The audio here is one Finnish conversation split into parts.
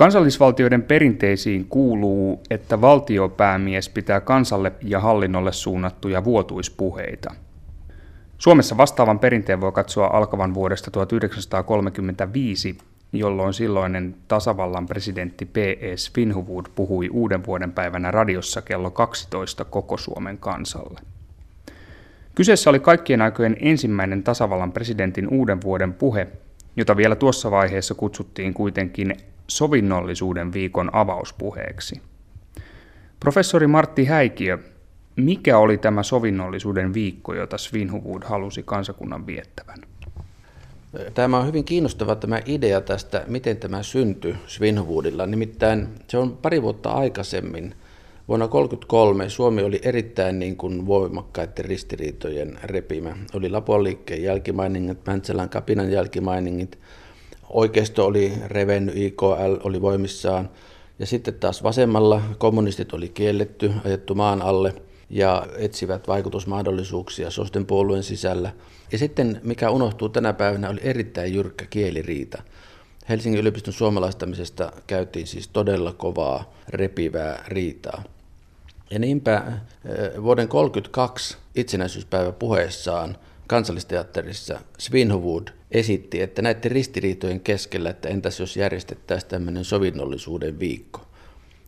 Kansallisvaltioiden perinteisiin kuuluu, että valtiopäämies pitää kansalle ja hallinnolle suunnattuja vuotuispuheita. Suomessa vastaavan perinteen voi katsoa alkavan vuodesta 1935, jolloin silloinen tasavallan presidentti P.E. Svinhuvud puhui uuden vuoden päivänä radiossa kello 12 koko Suomen kansalle. Kyseessä oli kaikkien aikojen ensimmäinen tasavallan presidentin uuden vuoden puhe, jota vielä tuossa vaiheessa kutsuttiin kuitenkin sovinnollisuuden viikon avauspuheeksi. Professori Martti Häikiö, mikä oli tämä sovinnollisuuden viikko, jota Svinhuvud halusi kansakunnan viettävän? Tämä on hyvin kiinnostava tämä idea tästä, miten tämä syntyi Svinhuvudilla. Nimittäin se on pari vuotta aikaisemmin. Vuonna 1933 Suomi oli erittäin niin kuin voimakkaiden ristiriitojen repimä. Oli Lapuan liikkeen jälkimainingit, Mäntsälän kapinan jälkimainingit, oikeisto oli revennyt, IKL oli voimissaan, ja sitten taas vasemmalla kommunistit oli kielletty, ajettu maan alle ja etsivät vaikutusmahdollisuuksia sosten puolueen sisällä. Ja sitten, mikä unohtuu tänä päivänä, oli erittäin jyrkkä kieliriita. Helsingin yliopiston suomalaistamisesta käytiin siis todella kovaa, repivää riitaa. Ja niinpä vuoden 1932 itsenäisyyspäivä puheessaan kansallisteatterissa Svinhovud esitti, että näiden ristiriitojen keskellä, että entäs jos järjestettäisiin tämmöinen sovinnollisuuden viikko.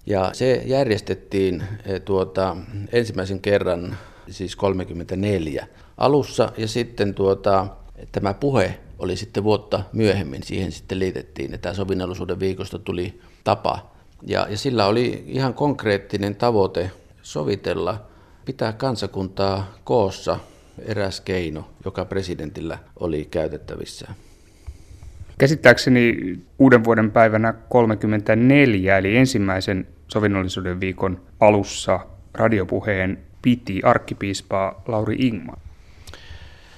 Ja se järjestettiin eh, tuota, ensimmäisen kerran, siis 34 alussa, ja sitten tuota, tämä puhe oli sitten vuotta myöhemmin, siihen sitten liitettiin, että tämä sovinnollisuuden viikosta tuli tapa. Ja, ja sillä oli ihan konkreettinen tavoite sovitella, pitää kansakuntaa koossa eräs keino, joka presidentillä oli käytettävissä. Käsittääkseni uuden vuoden päivänä 34, eli ensimmäisen sovinnollisuuden viikon alussa radiopuheen piti arkkipiispa Lauri Ingman.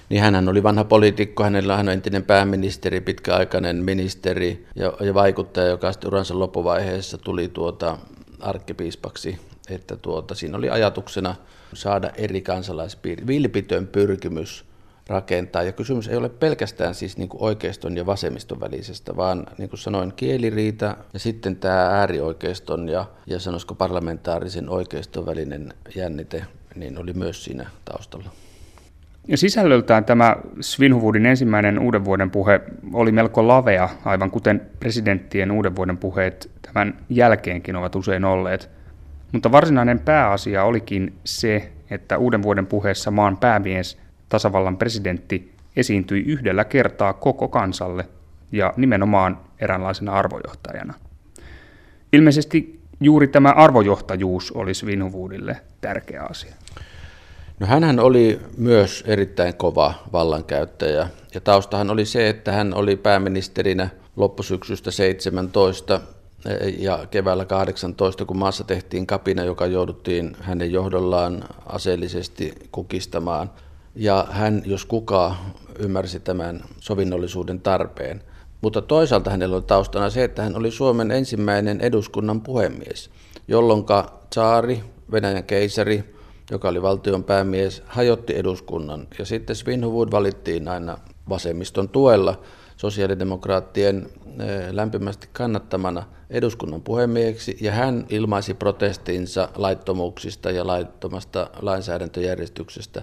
Niin hän oli vanha poliitikko, hänellä hän on entinen pääministeri, pitkäaikainen ministeri ja, ja vaikuttaja, joka sitten uransa loppuvaiheessa tuli tuota arkkipiispaksi että tuota, siinä oli ajatuksena saada eri kansalaispiiri, vilpitön pyrkimys rakentaa. Ja kysymys ei ole pelkästään siis niin kuin oikeiston ja vasemmiston välisestä, vaan niin kuin sanoin, kieliriita ja sitten tämä äärioikeiston ja, ja sanoisiko parlamentaarisen oikeiston välinen jännite, niin oli myös siinä taustalla. Ja sisällöltään tämä Svinhuvudin ensimmäinen uuden vuoden puhe oli melko lavea, aivan kuten presidenttien uuden vuoden puheet tämän jälkeenkin ovat usein olleet. Mutta varsinainen pääasia olikin se, että uuden vuoden puheessa maan päämies, tasavallan presidentti, esiintyi yhdellä kertaa koko kansalle ja nimenomaan eräänlaisena arvojohtajana. Ilmeisesti juuri tämä arvojohtajuus oli Svinhuvudille tärkeä asia. No hänhän oli myös erittäin kova vallankäyttäjä ja taustahan oli se, että hän oli pääministerinä loppusyksystä 17 ja keväällä 18, kun maassa tehtiin kapina, joka jouduttiin hänen johdollaan aseellisesti kukistamaan. Ja hän, jos kuka, ymmärsi tämän sovinnollisuuden tarpeen. Mutta toisaalta hänellä oli taustana se, että hän oli Suomen ensimmäinen eduskunnan puhemies, jolloin Tsaari, Venäjän keisari, joka oli valtion päämies, hajotti eduskunnan. Ja sitten Svinhuvud valittiin aina vasemmiston tuella sosiaalidemokraattien eh, lämpimästi kannattamana eduskunnan puhemieheksi ja hän ilmaisi protestinsa laittomuuksista ja laittomasta lainsäädäntöjärjestyksestä.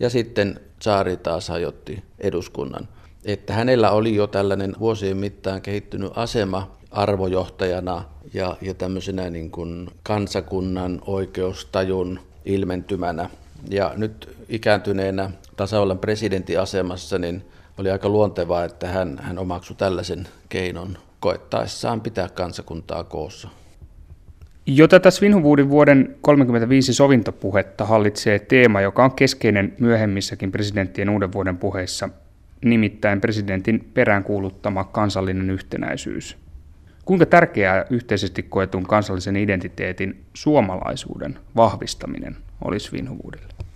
Ja sitten Saari taas hajotti eduskunnan. Että hänellä oli jo tällainen vuosien mittaan kehittynyt asema arvojohtajana ja, ja tämmöisenä niin kuin kansakunnan oikeustajun ilmentymänä. Ja nyt ikääntyneenä tasavallan presidentin asemassa, niin oli aika luontevaa, että hän, hän omaksui tällaisen keinon koettaessaan pitää kansakuntaa koossa. Jo tätä Svinhuvudin vuoden 1935 sovintopuhetta hallitsee teema, joka on keskeinen myöhemmissäkin presidenttien uuden vuoden puheissa, nimittäin presidentin peräänkuuluttama kansallinen yhtenäisyys. Kuinka tärkeää yhteisesti koetun kansallisen identiteetin suomalaisuuden vahvistaminen oli Svinhuvudille?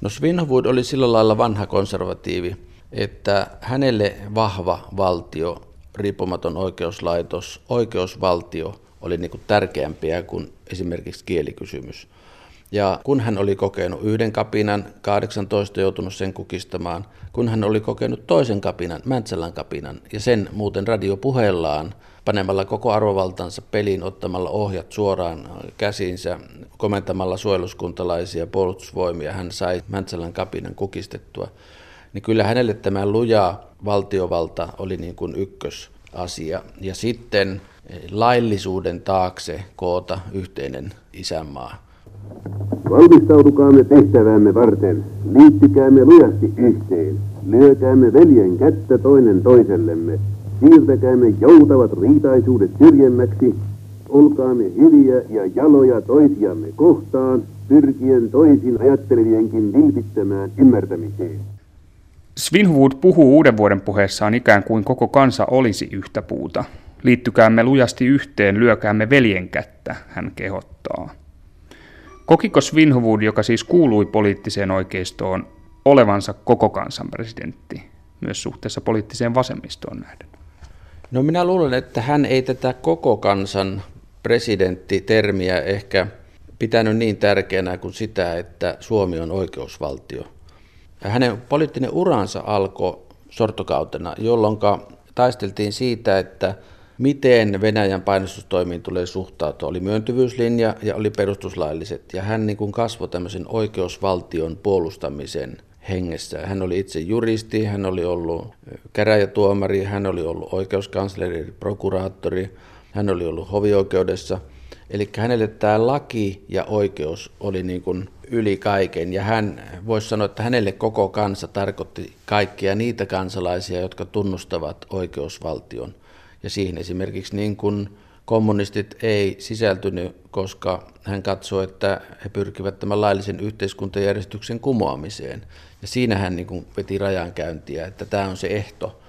No Svinhuvud oli sillä lailla vanha konservatiivi, että hänelle vahva valtio, riippumaton oikeuslaitos, oikeusvaltio oli niin kuin tärkeämpiä kuin esimerkiksi kielikysymys. Ja kun hän oli kokenut yhden kapinan, 18 joutunut sen kukistamaan, kun hän oli kokenut toisen kapinan, Mäntsälän kapinan, ja sen muuten radiopuheellaan panemalla koko arvovaltansa peliin, ottamalla ohjat suoraan käsiinsä, komentamalla suojeluskuntalaisia puolustusvoimia, hän sai Mäntsälän kapinan kukistettua. Niin kyllä hänelle tämä luja valtiovalta oli niin kuin ykkösasia. Ja sitten laillisuuden taakse koota yhteinen isänmaa. Valmistautukaamme tehtäväämme varten, liittykäämme lujasti yhteen, lyökäämme veljen kättä toinen toisellemme, siirtäkäämme joutavat riitaisuudet syrjemmäksi, olkaamme hyviä ja jaloja toisiamme kohtaan, pyrkien toisin ajattelevienkin vilpittömään ymmärtämiseen. Svinhuvud puhuu uuden vuoden puheessaan ikään kuin koko kansa olisi yhtä puuta. Liittykäämme lujasti yhteen, lyökäämme veljen kättä, hän kehottaa. Kokiko Svinhuvud, joka siis kuului poliittiseen oikeistoon, olevansa koko kansan presidentti, myös suhteessa poliittiseen vasemmistoon nähden? No minä luulen, että hän ei tätä koko kansan presidentti-termiä ehkä pitänyt niin tärkeänä kuin sitä, että Suomi on oikeusvaltio. Hänen poliittinen uransa alkoi sortokautena, jolloin taisteltiin siitä, että miten Venäjän painostustoimiin tulee suhtautua. Oli myöntyvyyslinja ja oli perustuslailliset. Ja hän niin kuin kasvoi tämmöisen oikeusvaltion puolustamisen hengessä. Hän oli itse juristi, hän oli ollut käräjätuomari, hän oli ollut oikeuskansleri, prokuraattori, hän oli ollut hovioikeudessa. Eli hänelle tämä laki ja oikeus oli niin kuin yli kaiken. Ja hän voisi sanoa, että hänelle koko kansa tarkoitti kaikkia niitä kansalaisia, jotka tunnustavat oikeusvaltion. Ja siihen esimerkiksi niin kuin kommunistit ei sisältynyt, koska hän katsoi, että he pyrkivät tämän laillisen yhteiskuntajärjestyksen kumoamiseen. Ja siinä hän niin kuin veti rajankäyntiä, että tämä on se ehto,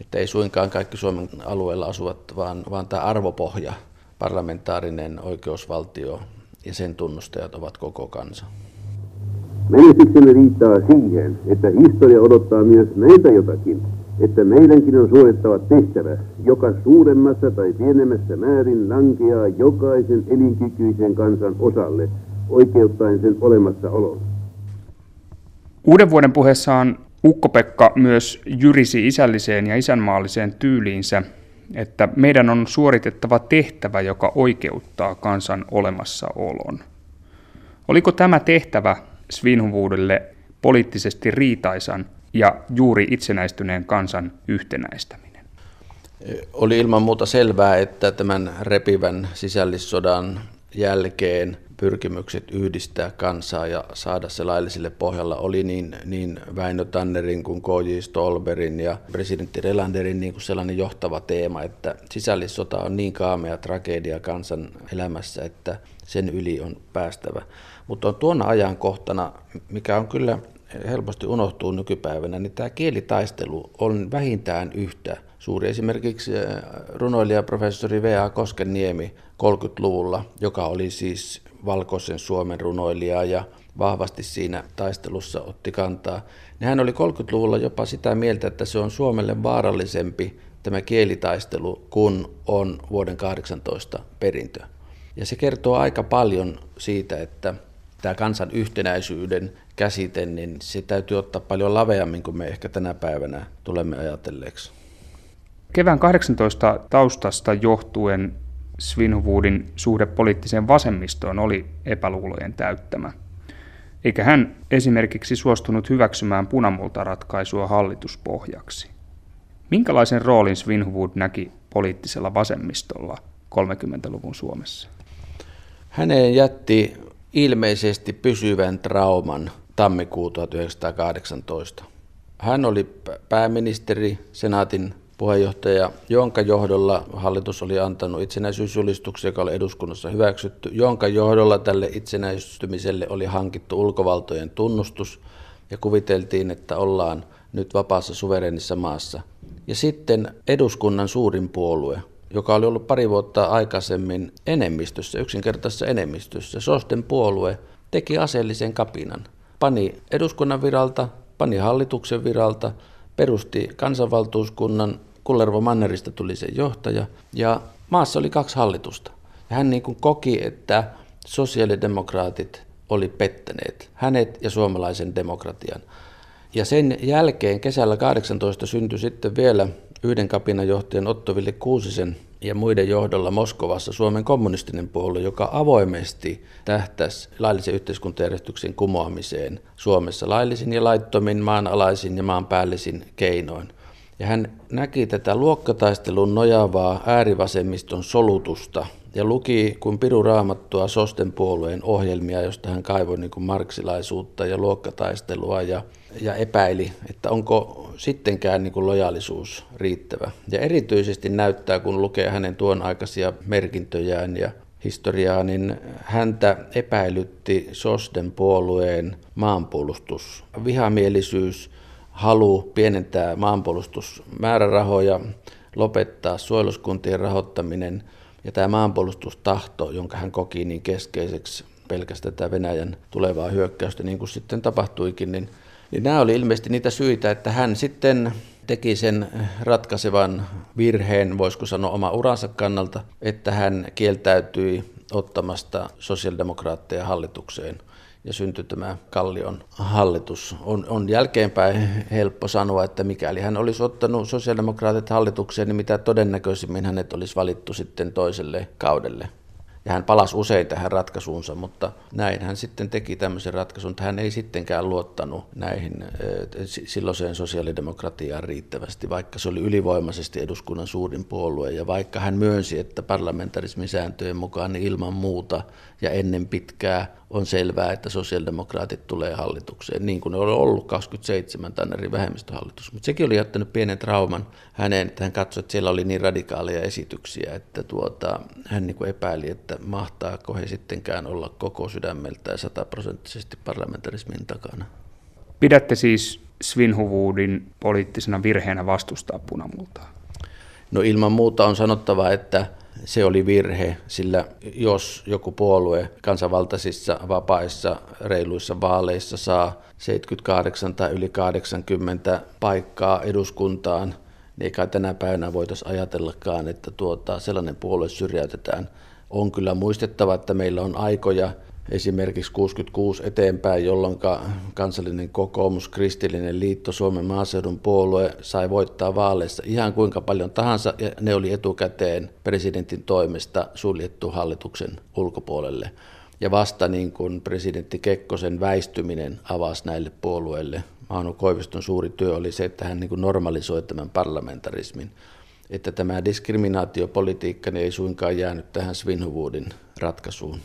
että ei suinkaan kaikki Suomen alueella asuvat, vaan, vaan tämä arvopohja, parlamentaarinen oikeusvaltio ja sen tunnustajat ovat koko kansa. Menestyksemme viittaa siihen, että historia odottaa myös meiltä jotakin, että meidänkin on suorittava tehtävä, joka suuremmassa tai pienemmässä määrin lankeaa jokaisen elinkykyisen kansan osalle, oikeuttaen sen olemassaolon. Uuden vuoden puheessaan Ukko-Pekka myös jyrisi isälliseen ja isänmaalliseen tyyliinsä, että meidän on suoritettava tehtävä, joka oikeuttaa kansan olemassaolon. Oliko tämä tehtävä Svinhuvudelle poliittisesti riitaisan ja juuri itsenäistyneen kansan yhtenäistäminen? Oli ilman muuta selvää, että tämän repivän sisällissodan jälkeen pyrkimykset yhdistää kansaa ja saada se lailliselle pohjalla oli niin, niin Väinö Tannerin kuin K.J. Stolberin ja presidentti Relanderin niin kuin sellainen johtava teema, että sisällissota on niin kaamea tragedia kansan elämässä, että sen yli on päästävä. Mutta on tuona ajankohtana, mikä on kyllä helposti unohtuu nykypäivänä, niin tämä kielitaistelu on vähintään yhtä suuri. Esimerkiksi äh, runoilija professori V.A. Koskeniemi 30-luvulla, joka oli siis valkoisen Suomen runoilija ja vahvasti siinä taistelussa otti kantaa, niin hän oli 30-luvulla jopa sitä mieltä, että se on Suomelle vaarallisempi tämä kielitaistelu kuin on vuoden 18 perintö. Ja se kertoo aika paljon siitä, että tämä kansan yhtenäisyyden käsite, niin se täytyy ottaa paljon laveammin kuin me ehkä tänä päivänä tulemme ajatelleeksi. Kevään 18 taustasta johtuen Svinhuvudin suhde poliittiseen vasemmistoon oli epäluulojen täyttämä. Eikä hän esimerkiksi suostunut hyväksymään punamultaratkaisua hallituspohjaksi. Minkälaisen roolin Svinhuvud näki poliittisella vasemmistolla 30-luvun Suomessa? Häneen jätti ilmeisesti pysyvän trauman tammikuu 1918. Hän oli pääministeri, senaatin puheenjohtaja, jonka johdolla hallitus oli antanut itsenäisyysjulistuksen, joka oli eduskunnassa hyväksytty, jonka johdolla tälle itsenäistymiselle oli hankittu ulkovaltojen tunnustus ja kuviteltiin, että ollaan nyt vapaassa suverenissa maassa. Ja sitten eduskunnan suurin puolue, joka oli ollut pari vuotta aikaisemmin enemmistössä, yksinkertaisessa enemmistössä, Sosten puolue, teki aseellisen kapinan. Pani eduskunnan viralta, pani hallituksen viralta, perusti kansanvaltuuskunnan, Kullervo Mannerista tuli sen johtaja, ja maassa oli kaksi hallitusta. Ja hän niin kuin koki, että sosiaalidemokraatit oli pettäneet hänet ja suomalaisen demokratian. Ja sen jälkeen kesällä 18 syntyi sitten vielä yhden kapinajohtajan Otto Ville Kuusisen ja muiden johdolla Moskovassa Suomen kommunistinen puolue, joka avoimesti tähtäisi laillisen yhteiskuntajärjestyksen kumoamiseen Suomessa laillisin ja laittomin, maanalaisin ja maanpäällisin keinoin. Ja hän näki tätä luokkataistelun nojaavaa äärivasemmiston solutusta ja luki kuin piru raamattua Sosten puolueen ohjelmia, josta hän kaivoi niin kuin marksilaisuutta ja luokkataistelua ja, ja epäili, että onko sittenkään niin kuin lojaalisuus riittävä. Ja erityisesti näyttää, kun lukee hänen tuon aikaisia merkintöjään ja historiaa, niin häntä epäilytti Sosten puolueen maanpuolustus, vihamielisyys, halu pienentää maanpuolustusmäärärahoja, lopettaa suojeluskuntien rahoittaminen ja tämä maanpuolustustahto, jonka hän koki niin keskeiseksi pelkästään tätä Venäjän tulevaa hyökkäystä, niin kuin sitten tapahtuikin, niin, niin nämä oli ilmeisesti niitä syitä, että hän sitten teki sen ratkaisevan virheen, voisiko sanoa oma uransa kannalta, että hän kieltäytyi ottamasta sosiaalidemokraatteja hallitukseen ja syntyi tämä Kallion hallitus. On, on jälkeenpäin helppo sanoa, että mikäli hän olisi ottanut sosiaalidemokraatit hallitukseen, niin mitä todennäköisimmin hänet olisi valittu sitten toiselle kaudelle. Ja hän palasi usein tähän ratkaisuunsa, mutta näin hän sitten teki tämmöisen ratkaisun, että hän ei sittenkään luottanut näihin silloiseen sosiaalidemokratiaan riittävästi, vaikka se oli ylivoimaisesti eduskunnan suurin puolue. Ja vaikka hän myönsi, että parlamentarismin sääntöjen mukaan niin ilman muuta ja ennen pitkää on selvää, että sosiaalidemokraatit tulee hallitukseen, niin kuin ne oli ollut 27 Tannerin vähemmistöhallitus. Mutta sekin oli jättänyt pienen trauman häneen, että hän katsoi, että siellä oli niin radikaaleja esityksiä, että tuota, hän niin kuin epäili, että mahtaako he sittenkään olla koko sydämeltään sataprosenttisesti parlamentarismin takana. Pidätte siis Svinhuvuudin poliittisena virheenä vastustaa punamultaa? No ilman muuta on sanottava, että se oli virhe, sillä jos joku puolue kansanvaltaisissa vapaissa reiluissa vaaleissa saa 78 tai yli 80 paikkaa eduskuntaan, niin kai tänä päivänä voitaisiin ajatellakaan, että tuota, sellainen puolue syrjäytetään. On kyllä muistettava, että meillä on aikoja, esimerkiksi 66 eteenpäin, jolloin kansallinen kokoomus, kristillinen liitto, Suomen maaseudun puolue sai voittaa vaaleissa ihan kuinka paljon tahansa, ja ne oli etukäteen presidentin toimesta suljettu hallituksen ulkopuolelle. Ja vasta niin kuin presidentti Kekkosen väistyminen avasi näille puolueille. Mauno Koiviston suuri työ oli se, että hän niin kuin normalisoi tämän parlamentarismin. Että tämä diskriminaatiopolitiikka niin ei suinkaan jäänyt tähän Svinhuvuudin ratkaisuun.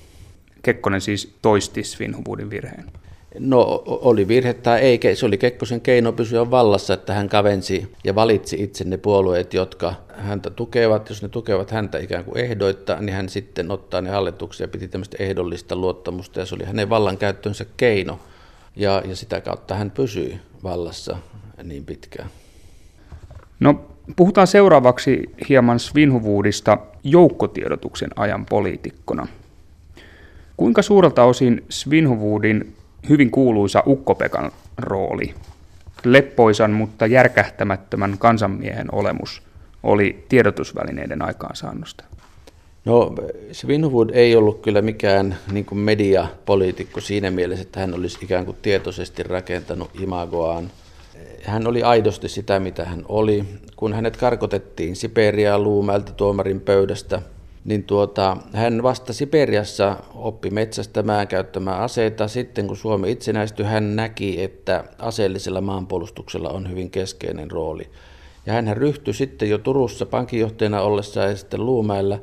Kekkonen siis toisti Svinhuvudin virheen? No oli virhe tai ei, se oli Kekkosen keino pysyä vallassa, että hän kavensi ja valitsi itse ne puolueet, jotka häntä tukevat. Jos ne tukevat häntä ikään kuin ehdoitta, niin hän sitten ottaa ne hallituksia ja piti tämmöistä ehdollista luottamusta ja se oli hänen vallankäyttönsä keino. Ja, ja sitä kautta hän pysyi vallassa niin pitkään. No puhutaan seuraavaksi hieman Svinhuvuudista joukkotiedotuksen ajan poliitikkona. Kuinka suurelta osin Svinhuvuudin hyvin kuuluisa Ukkopekan rooli, leppoisan mutta järkähtämättömän kansanmiehen olemus, oli tiedotusvälineiden aikaansaannosta? No Svinhuvud ei ollut kyllä mikään niin kuin mediapoliitikko siinä mielessä, että hän olisi ikään kuin tietoisesti rakentanut imagoaan. Hän oli aidosti sitä, mitä hän oli. Kun hänet karkotettiin Siperiaan Luumäeltä tuomarin pöydästä – niin tuota, hän vasta Siperiassa oppi metsästämään, käyttämään aseita. Sitten kun Suomi itsenäistyi, hän näki, että aseellisella maanpuolustuksella on hyvin keskeinen rooli. Ja hän ryhtyi sitten jo Turussa pankinjohtajana ollessa ja sitten Luumäellä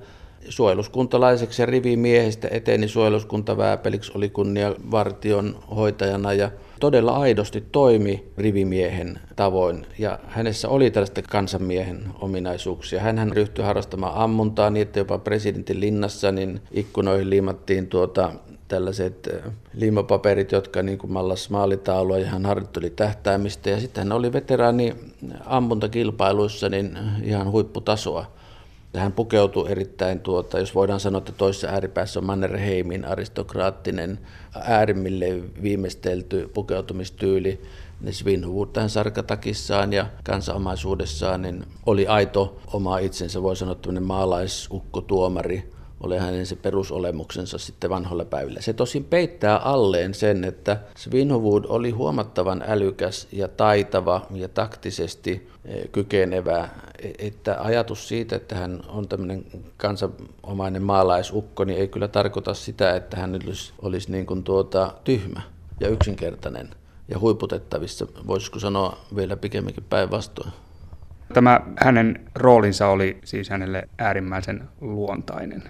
suojeluskuntalaiseksi ja rivimiehistä eteni suojeluskuntavääpeliksi, oli kunniavartion hoitajana ja todella aidosti toimi rivimiehen tavoin ja hänessä oli tällaista kansanmiehen ominaisuuksia. Hän ryhtyi harrastamaan ammuntaa niin, että jopa presidentin linnassa niin ikkunoihin liimattiin tuota tällaiset liimapaperit, jotka niin kuin mallas maalitaulua ja hän harjoitteli tähtäämistä. Ja sitten hän oli veteraani ammuntakilpailuissa niin ihan huipputasoa. Hän pukeutui erittäin, tuota, jos voidaan sanoa, että toisessa ääripäässä on Mannerheimin aristokraattinen äärimmille viimeistelty pukeutumistyyli. Ne Svinhuvud tähän sarkatakissaan ja kansanomaisuudessaan niin oli aito oma itsensä, voi sanoa tämmöinen maalaisukkotuomari, ole hänen se perusolemuksensa sitten vanhoilla päivillä. Se tosin peittää alleen sen, että Svinhuvud oli huomattavan älykäs ja taitava ja taktisesti eh, kykenevä, että ajatus siitä, että hän on tämmöinen kansanomainen maalaisukko, niin ei kyllä tarkoita sitä, että hän olisi, olisi niin kuin tuota, tyhmä ja yksinkertainen ja huiputettavissa, voisiko sanoa vielä pikemminkin päinvastoin. Tämä hänen roolinsa oli siis hänelle äärimmäisen luontainen.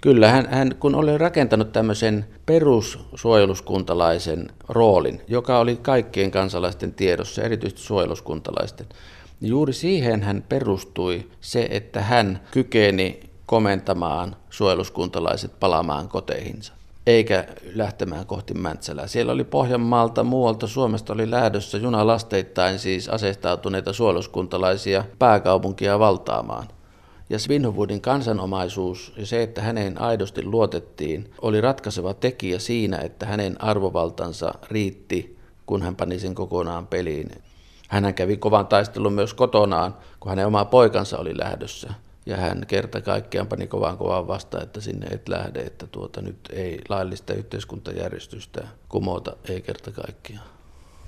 Kyllä, hän, hän kun oli rakentanut tämmöisen perussuojeluskuntalaisen roolin, joka oli kaikkien kansalaisten tiedossa, erityisesti suojeluskuntalaisten, niin juuri siihen hän perustui se, että hän kykeni komentamaan suojeluskuntalaiset palaamaan koteihinsa eikä lähtemään kohti Mäntsälää. Siellä oli Pohjanmaalta, muualta Suomesta oli lähdössä junalasteittain siis aseistautuneita suojeluskuntalaisia pääkaupunkia valtaamaan. Ja Svinhuvudin kansanomaisuus ja se, että häneen aidosti luotettiin, oli ratkaiseva tekijä siinä, että hänen arvovaltansa riitti, kun hän pani sen kokonaan peliin. Hän kävi kovan taistelun myös kotonaan, kun hänen oma poikansa oli lähdössä. Ja hän kerta kaikkiaan pani kovaan kovaan vasta, että sinne et lähde, että tuota, nyt ei laillista yhteiskuntajärjestystä kumota, ei kerta kaikkiaan.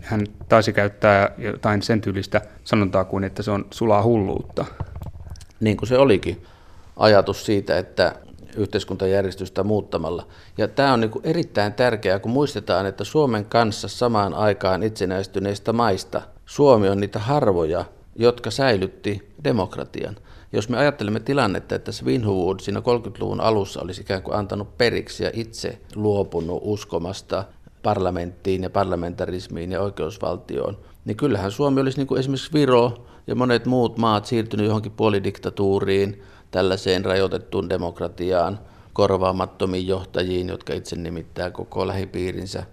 Hän taisi käyttää jotain sen tyylistä sanontaa kuin, että se on sulaa hulluutta. Niin kuin se olikin ajatus siitä, että yhteiskuntajärjestystä muuttamalla. Ja tämä on niin kuin erittäin tärkeää, kun muistetaan, että Suomen kanssa samaan aikaan itsenäistyneistä maista Suomi on niitä harvoja, jotka säilytti demokratian. Jos me ajattelemme tilannetta, että Svinhuvud siinä 30-luvun alussa olisi ikään kuin antanut periksi ja itse luopunut uskomasta parlamenttiin ja parlamentarismiin ja oikeusvaltioon, niin kyllähän Suomi olisi niin kuin esimerkiksi Viro ja monet muut maat siirtynyt johonkin puolidiktatuuriin, tällaiseen rajoitettuun demokratiaan, korvaamattomiin johtajiin, jotka itse nimittää koko lähipiirinsä.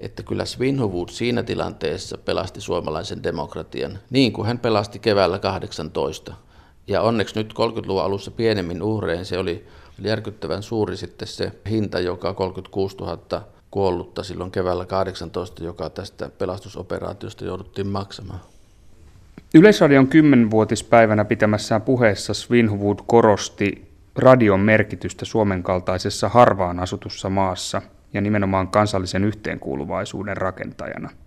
Että kyllä Svinhuvud siinä tilanteessa pelasti suomalaisen demokratian, niin kuin hän pelasti keväällä 18. Ja onneksi nyt 30-luvun alussa pienemmin uhrein se oli järkyttävän suuri sitten se hinta, joka 36 000 kuollutta silloin keväällä 18, joka tästä pelastusoperaatiosta jouduttiin maksamaan. Yleisradion kymmenvuotispäivänä pitämässään puheessa Svinhuvud korosti radion merkitystä Suomen kaltaisessa harvaan asutussa maassa ja nimenomaan kansallisen yhteenkuuluvaisuuden rakentajana –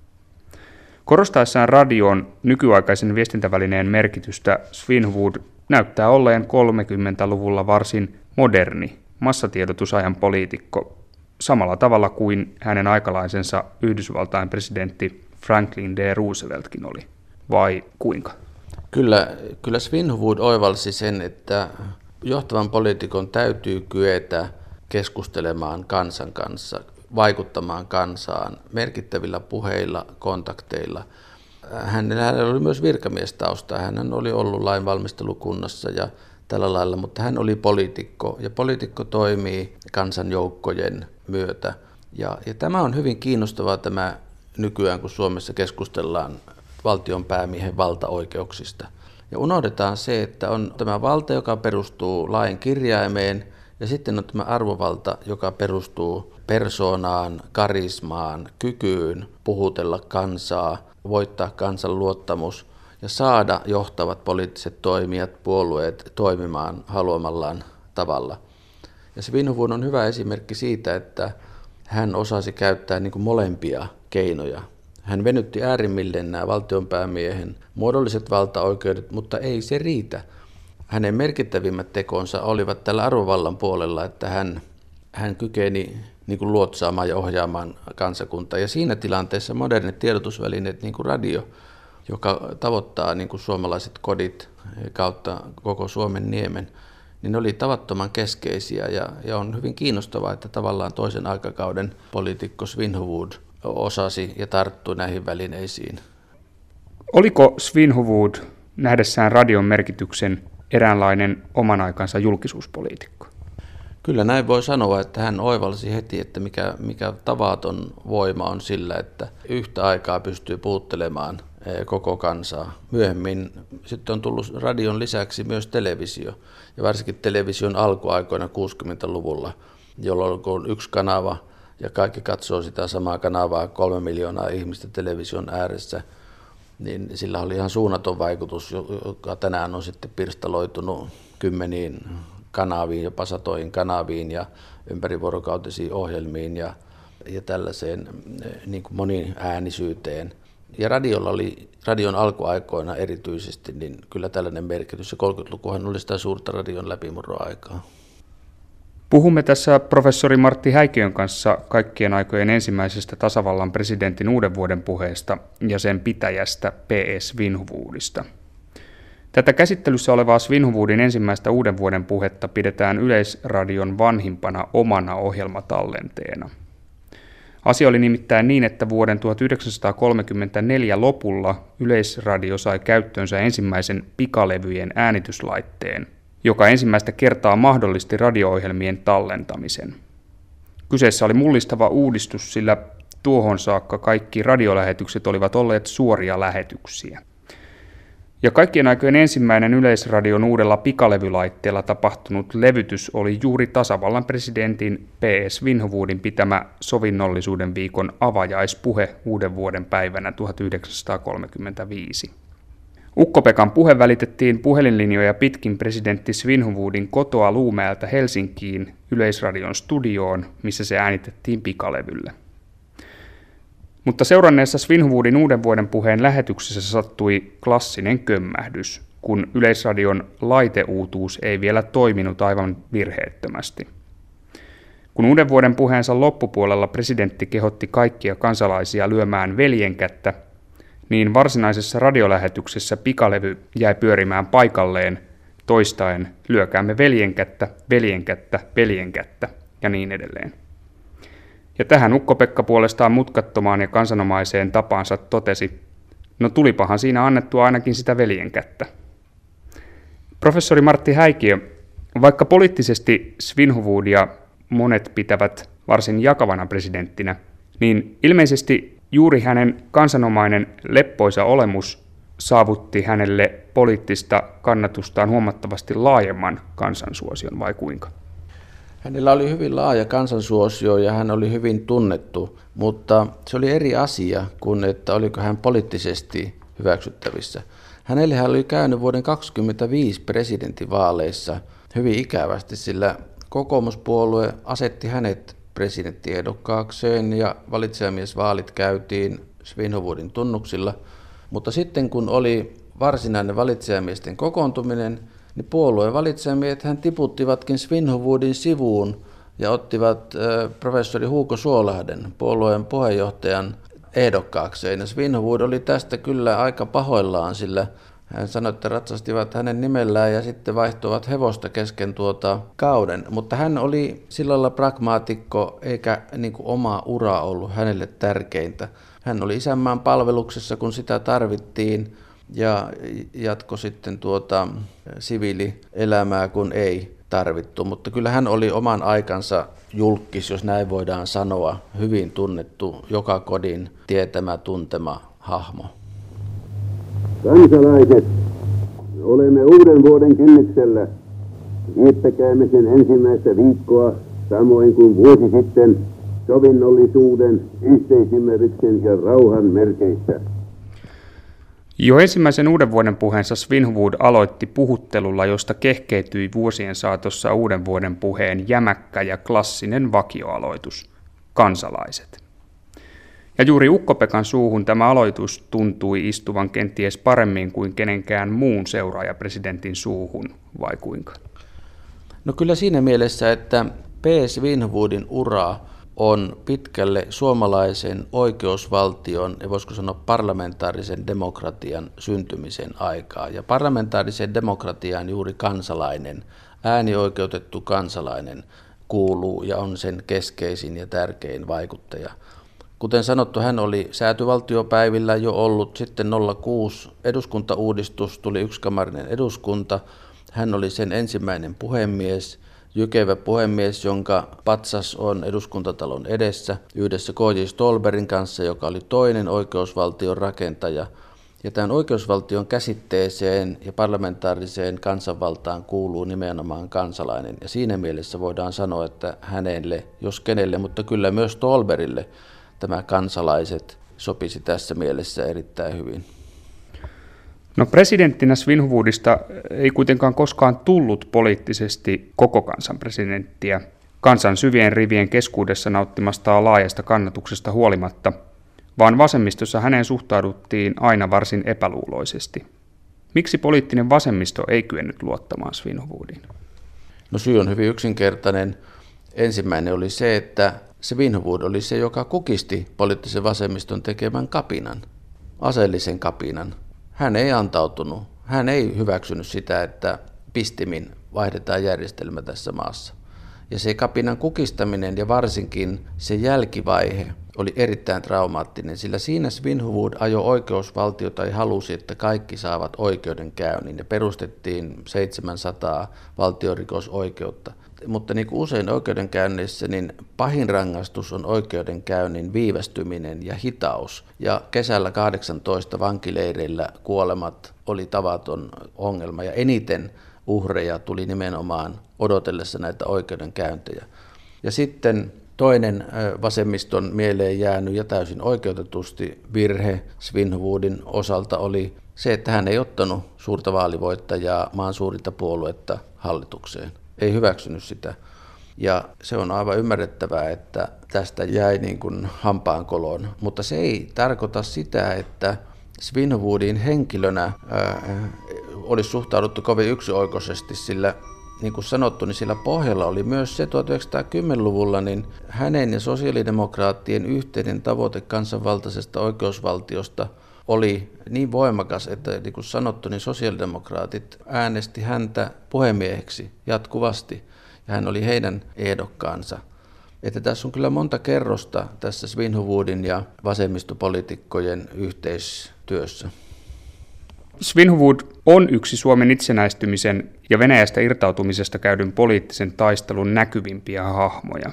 Korostaessaan radion nykyaikaisen viestintävälineen merkitystä Svinhuvud näyttää olleen 30-luvulla varsin moderni massatiedotusajan poliitikko samalla tavalla kuin hänen aikalaisensa Yhdysvaltain presidentti Franklin D. Rooseveltkin oli. Vai kuinka? Kyllä, kyllä Svinhuvud oivalsi sen, että johtavan poliitikon täytyy kyetä keskustelemaan kansan kanssa, vaikuttamaan kansaan merkittävillä puheilla, kontakteilla. Hänellä oli myös virkamiestausta. Hän oli ollut lainvalmistelukunnassa ja tällä lailla, mutta hän oli poliitikko ja poliitikko toimii kansanjoukkojen myötä. Ja, ja tämä on hyvin kiinnostavaa tämä nykyään, kun Suomessa keskustellaan valtion päämiehen valtaoikeuksista. Ja unohdetaan se, että on tämä valta, joka perustuu lain kirjaimeen, ja sitten on tämä arvovalta, joka perustuu persoonaan, karismaan, kykyyn puhutella kansaa, voittaa kansan luottamus ja saada johtavat poliittiset toimijat, puolueet toimimaan haluamallaan tavalla. Ja Svinhuvud on hyvä esimerkki siitä, että hän osasi käyttää niin molempia keinoja. Hän venytti äärimmilleen nämä valtionpäämiehen muodolliset valtaoikeudet, mutta ei se riitä. Hänen merkittävimmät tekonsa olivat tällä arvovallan puolella, että hän, hän kykeni niin kuin luotsaamaan ja ohjaamaan kansakuntaa. Ja siinä tilanteessa modernit tiedotusvälineet, niin kuin radio, joka tavoittaa niin kuin suomalaiset kodit kautta koko Suomen niemen, niin ne oli tavattoman keskeisiä ja, ja on hyvin kiinnostavaa, että tavallaan toisen aikakauden poliitikko Svinhuvud osasi ja tarttui näihin välineisiin. Oliko Svinhuvud nähdessään radion merkityksen eräänlainen oman aikansa julkisuuspoliitikko? Kyllä näin voi sanoa, että hän oivalsi heti, että mikä, mikä tavaton voima on sillä, että yhtä aikaa pystyy puuttelemaan eh, koko kansaa. Myöhemmin sitten on tullut radion lisäksi myös televisio, ja varsinkin television alkuaikoina 60-luvulla, jolloin on yksi kanava ja kaikki katsoo sitä samaa kanavaa, kolme miljoonaa ihmistä television ääressä, niin sillä oli ihan suunnaton vaikutus, joka tänään on sitten pirstaloitunut kymmeniin kanaviin, jopa satoihin kanaviin ja ympärivuorokautisiin ohjelmiin ja, ja tällaiseen niin kuin moniäänisyyteen. Ja radiolla oli, radion alkuaikoina erityisesti, niin kyllä tällainen merkitys. Ja 30-lukuhan oli sitä suurta radion läpimurroaikaa. Puhumme tässä professori Martti Häikiön kanssa kaikkien aikojen ensimmäisestä tasavallan presidentin uuden vuoden puheesta ja sen pitäjästä P.S. Vinhuvuudista. Tätä käsittelyssä olevaa Svinhuvuudin ensimmäistä uuden vuoden puhetta pidetään Yleisradion vanhimpana omana ohjelmatallenteena. Asia oli nimittäin niin, että vuoden 1934 lopulla Yleisradio sai käyttöönsä ensimmäisen pikalevyjen äänityslaitteen – joka ensimmäistä kertaa mahdollisti radio-ohjelmien tallentamisen. Kyseessä oli mullistava uudistus, sillä tuohon saakka kaikki radiolähetykset olivat olleet suoria lähetyksiä. Ja kaikkien aikojen ensimmäinen Yleisradion uudella pikalevylaitteella tapahtunut levytys oli juuri tasavallan presidentin P.S. Vinhovuudin pitämä sovinnollisuuden viikon avajaispuhe uuden vuoden päivänä 1935. Ukkopekan puhe välitettiin puhelinlinjoja pitkin presidentti Svinhuvuudin kotoa Luumäeltä Helsinkiin Yleisradion studioon, missä se äänitettiin pikalevylle. Mutta seuranneessa Svinhuvuudin uuden vuoden puheen lähetyksessä sattui klassinen kömmähdys, kun Yleisradion laiteuutuus ei vielä toiminut aivan virheettömästi. Kun uuden vuoden puheensa loppupuolella presidentti kehotti kaikkia kansalaisia lyömään veljenkättä, niin varsinaisessa radiolähetyksessä pikalevy jäi pyörimään paikalleen toistaen lyökäämme veljenkättä, veljenkättä, veljenkättä ja niin edelleen. Ja tähän Ukko-Pekka puolestaan mutkattomaan ja kansanomaiseen tapaansa totesi, no tulipahan siinä annettua ainakin sitä veljenkättä. Professori Martti Häikiö, vaikka poliittisesti Svinhuvudia monet pitävät varsin jakavana presidenttinä, niin ilmeisesti Juuri hänen kansanomainen leppoisa olemus saavutti hänelle poliittista kannatustaan huomattavasti laajemman kansansuosion, vai kuinka? Hänellä oli hyvin laaja kansansuosio ja hän oli hyvin tunnettu, mutta se oli eri asia kuin, että oliko hän poliittisesti hyväksyttävissä. Hänelle hän oli käynyt vuoden 2025 presidentinvaaleissa hyvin ikävästi, sillä kokoomuspuolue asetti hänet presidenttiehdokkaakseen ja valitsijamiesvaalit käytiin Svinhovuudin tunnuksilla. Mutta sitten kun oli varsinainen valitsijamiesten kokoontuminen, niin puolueen valitsijamiehet hän tiputtivatkin Svinhovuudin sivuun ja ottivat professori Huuko Suolahden puolueen puheenjohtajan ehdokkaakseen. Ja oli tästä kyllä aika pahoillaan, sillä hän sanoi, että ratsastivat hänen nimellään ja sitten vaihtuvat hevosta kesken tuota kauden. Mutta hän oli sillä lailla pragmaatikko eikä niin kuin oma ura ollut hänelle tärkeintä. Hän oli isänmaan palveluksessa, kun sitä tarvittiin ja jatko sitten tuota siviilielämää, kun ei tarvittu. Mutta kyllä hän oli oman aikansa julkis, jos näin voidaan sanoa, hyvin tunnettu, joka kodin tietämä, tuntema hahmo. Kansalaiset, olemme uuden vuoden kynnyksellä. Viettäkäämme sen ensimmäistä viikkoa samoin kuin vuosi sitten sovinnollisuuden, yhteisymmärryksen ja rauhan merkeissä. Jo ensimmäisen uuden vuoden puheensa Svinhuvud aloitti puhuttelulla, josta kehkeytyi vuosien saatossa uuden vuoden puheen jämäkkä ja klassinen vakioaloitus, kansalaiset. Ja juuri Ukkopekan suuhun tämä aloitus tuntui istuvan kenties paremmin kuin kenenkään muun seuraajapresidentin suuhun, vai kuinka? No kyllä siinä mielessä, että P.S. Winwoodin ura on pitkälle suomalaisen oikeusvaltion ja voisiko sanoa parlamentaarisen demokratian syntymisen aikaa. Ja parlamentaarisen demokratiaan juuri kansalainen, äänioikeutettu kansalainen kuuluu ja on sen keskeisin ja tärkein vaikuttaja – Kuten sanottu, hän oli säätyvaltiopäivillä jo ollut sitten 06 eduskuntauudistus, tuli yksikamarinen eduskunta. Hän oli sen ensimmäinen puhemies, jykevä puhemies, jonka patsas on eduskuntatalon edessä yhdessä K.J. Stolberin kanssa, joka oli toinen oikeusvaltion rakentaja. Ja tämän oikeusvaltion käsitteeseen ja parlamentaariseen kansanvaltaan kuuluu nimenomaan kansalainen. Ja siinä mielessä voidaan sanoa, että hänelle, jos kenelle, mutta kyllä myös Stolberille, tämä kansalaiset sopisi tässä mielessä erittäin hyvin. No presidenttinä Svinhuvudista ei kuitenkaan koskaan tullut poliittisesti koko kansan presidenttiä. Kansan syvien rivien keskuudessa nauttimastaan laajasta kannatuksesta huolimatta, vaan vasemmistossa häneen suhtauduttiin aina varsin epäluuloisesti. Miksi poliittinen vasemmisto ei kyennyt luottamaan Svinhuvudiin? No syy on hyvin yksinkertainen. Ensimmäinen oli se, että Svinhuvud oli se, joka kukisti poliittisen vasemmiston tekemän kapinan, aseellisen kapinan. Hän ei antautunut. Hän ei hyväksynyt sitä, että pistimin vaihdetaan järjestelmä tässä maassa. Ja se kapinan kukistaminen ja varsinkin se jälkivaihe oli erittäin traumaattinen, sillä siinä Svinhuvud ajoi oikeusvaltiota ja halusi, että kaikki saavat oikeudenkäynnin ja perustettiin 700 valtiorikosoikeutta. Mutta niin kuin usein oikeudenkäynnissä, niin pahin rangaistus on oikeudenkäynnin viivästyminen ja hitaus. Ja kesällä 18 vankileireillä kuolemat oli tavaton ongelma ja eniten uhreja tuli nimenomaan odotellessa näitä oikeudenkäyntejä. Ja sitten toinen vasemmiston mieleen jäänyt ja täysin oikeutetusti virhe Svinhuvudin osalta oli se, että hän ei ottanut suurta vaalivoittajaa maan suurinta puoluetta hallitukseen. Ei hyväksynyt sitä. Ja se on aivan ymmärrettävää, että tästä jäi niin kuin hampaankoloon. Mutta se ei tarkoita sitä, että Svinhuvudin henkilönä ää, olisi suhtauduttu kovin yksioikoisesti, sillä niin kuin sanottu, niin sillä pohjalla oli myös se 1910-luvulla, niin hänen ja sosiaalidemokraattien yhteinen tavoite kansanvaltaisesta oikeusvaltiosta oli niin voimakas, että niin kuin sanottu, niin sosiaalidemokraatit äänesti häntä puhemieheksi jatkuvasti, ja hän oli heidän ehdokkaansa. Että tässä on kyllä monta kerrosta tässä Svinhuvudin ja vasemmistopolitiikkojen yhteistyössä. Svinhuvud on yksi Suomen itsenäistymisen ja Venäjästä irtautumisesta käydyn poliittisen taistelun näkyvimpiä hahmoja.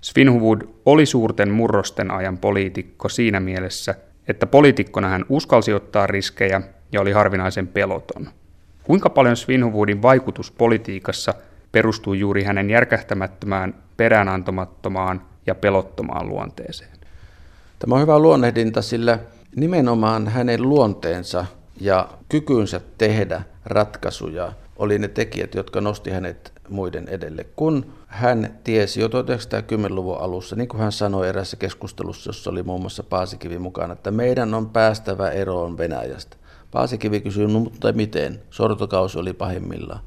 Svinhuvud oli suurten murrosten ajan poliitikko siinä mielessä, että poliitikkona hän uskalsi ottaa riskejä ja oli harvinaisen peloton. Kuinka paljon Svinhuvudin vaikutus politiikassa perustuu juuri hänen järkähtämättömään, peräänantomattomaan ja pelottomaan luonteeseen? Tämä on hyvä luonnehdinta, sillä nimenomaan hänen luonteensa ja kykynsä tehdä ratkaisuja oli ne tekijät, jotka nosti hänet muiden edelle. Kun hän tiesi jo 1910-luvun alussa, niin kuin hän sanoi erässä keskustelussa, jossa oli muun muassa Paasikivi mukana, että meidän on päästävä eroon Venäjästä. Paasikivi kysyi, no, mutta miten? Sortokausi oli pahimmillaan.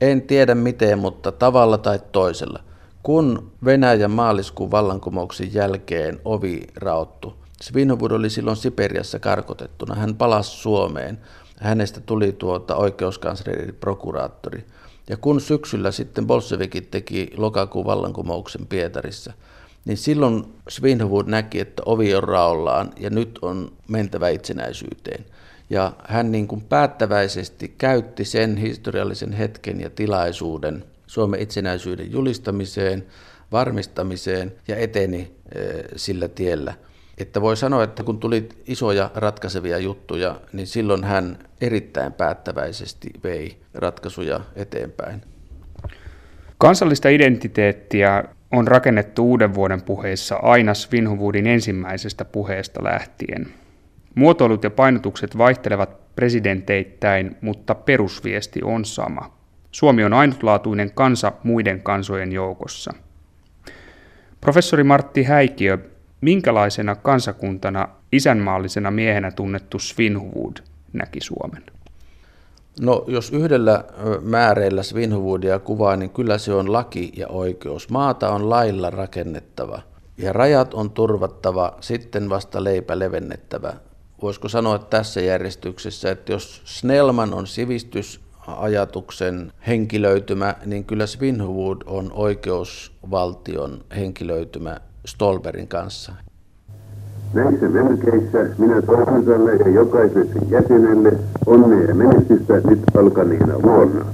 En tiedä miten, mutta tavalla tai toisella. Kun Venäjän maaliskuun vallankumouksen jälkeen ovi raottu, Svinhuvud oli silloin Siperiassa karkotettuna. Hän palasi Suomeen. Hänestä tuli tuota oikeuskansleri, prokuraattori. Ja kun syksyllä sitten Bolshevikit teki lokakuun vallankumouksen Pietarissa, niin silloin Svinhuvud näki, että ovi on raollaan ja nyt on mentävä itsenäisyyteen. Ja hän niin kuin päättäväisesti käytti sen historiallisen hetken ja tilaisuuden Suomen itsenäisyyden julistamiseen, varmistamiseen ja eteni eh, sillä tiellä – että voi sanoa, että kun tuli isoja ratkaisevia juttuja, niin silloin hän erittäin päättäväisesti vei ratkaisuja eteenpäin. Kansallista identiteettiä on rakennettu uuden vuoden puheissa aina Svinhuvudin ensimmäisestä puheesta lähtien. Muotoilut ja painotukset vaihtelevat presidenteittäin, mutta perusviesti on sama. Suomi on ainutlaatuinen kansa muiden kansojen joukossa. Professori Martti Häikiö Minkälaisena kansakuntana isänmaallisena miehenä tunnettu Svinhuvud näki Suomen? No jos yhdellä määreillä Svinhuvudia kuvaa, niin kyllä se on laki ja oikeus. Maata on lailla rakennettava ja rajat on turvattava, sitten vasta leipä levennettävä. Voisiko sanoa tässä järjestyksessä, että jos Snellman on sivistysajatuksen henkilöitymä, niin kyllä Svinhuvud on oikeusvaltion henkilöitymä Stolberin kanssa. Näissä merkeissä minä toivon ja jokaiselle jäsenelle onnea ja menestystä nyt alkaneena vuonna.